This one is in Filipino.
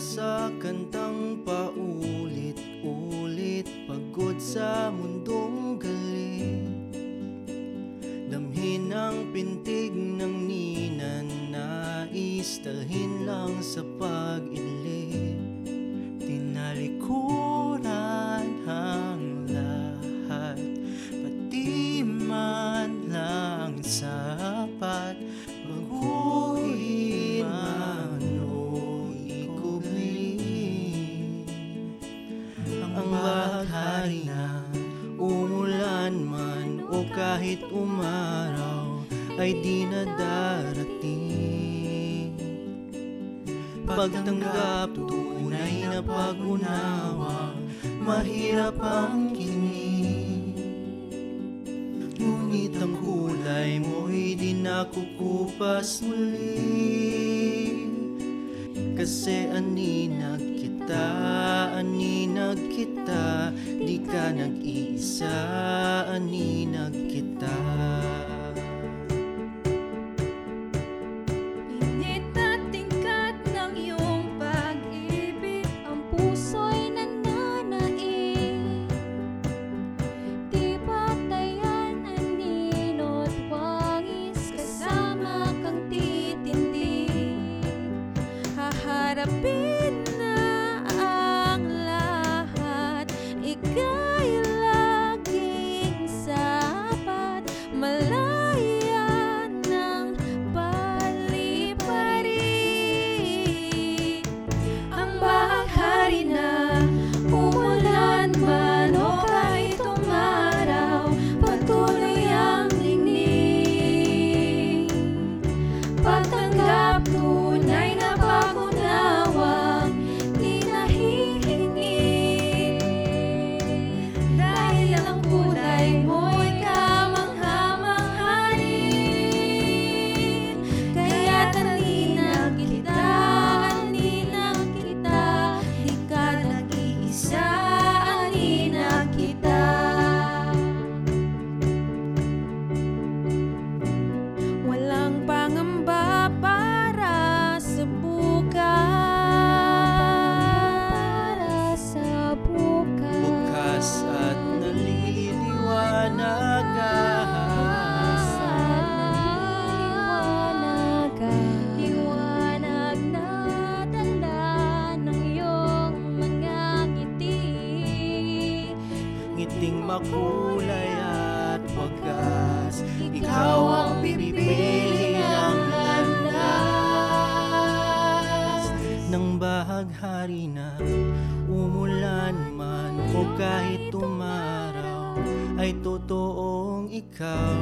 sa kantang paulit-ulit Pagod sa mundong galit. Damhin ang pintig ng ninanais Dalhin lang sa pag-ilit kahit umaraw ay di na darating. Pagtanggap tunay na pag-unawa Mahirap ang kinig. Ngunit ang kulay mo'y di nakukupas muli. Kasi aninag kita, aninag kita Di ka nag-iisa, aninag kita. Init makulay at wagas. Ikaw ang pipili ng landas. Ng bahaghari na umulan man O kahit umaraw Ay totoong ikaw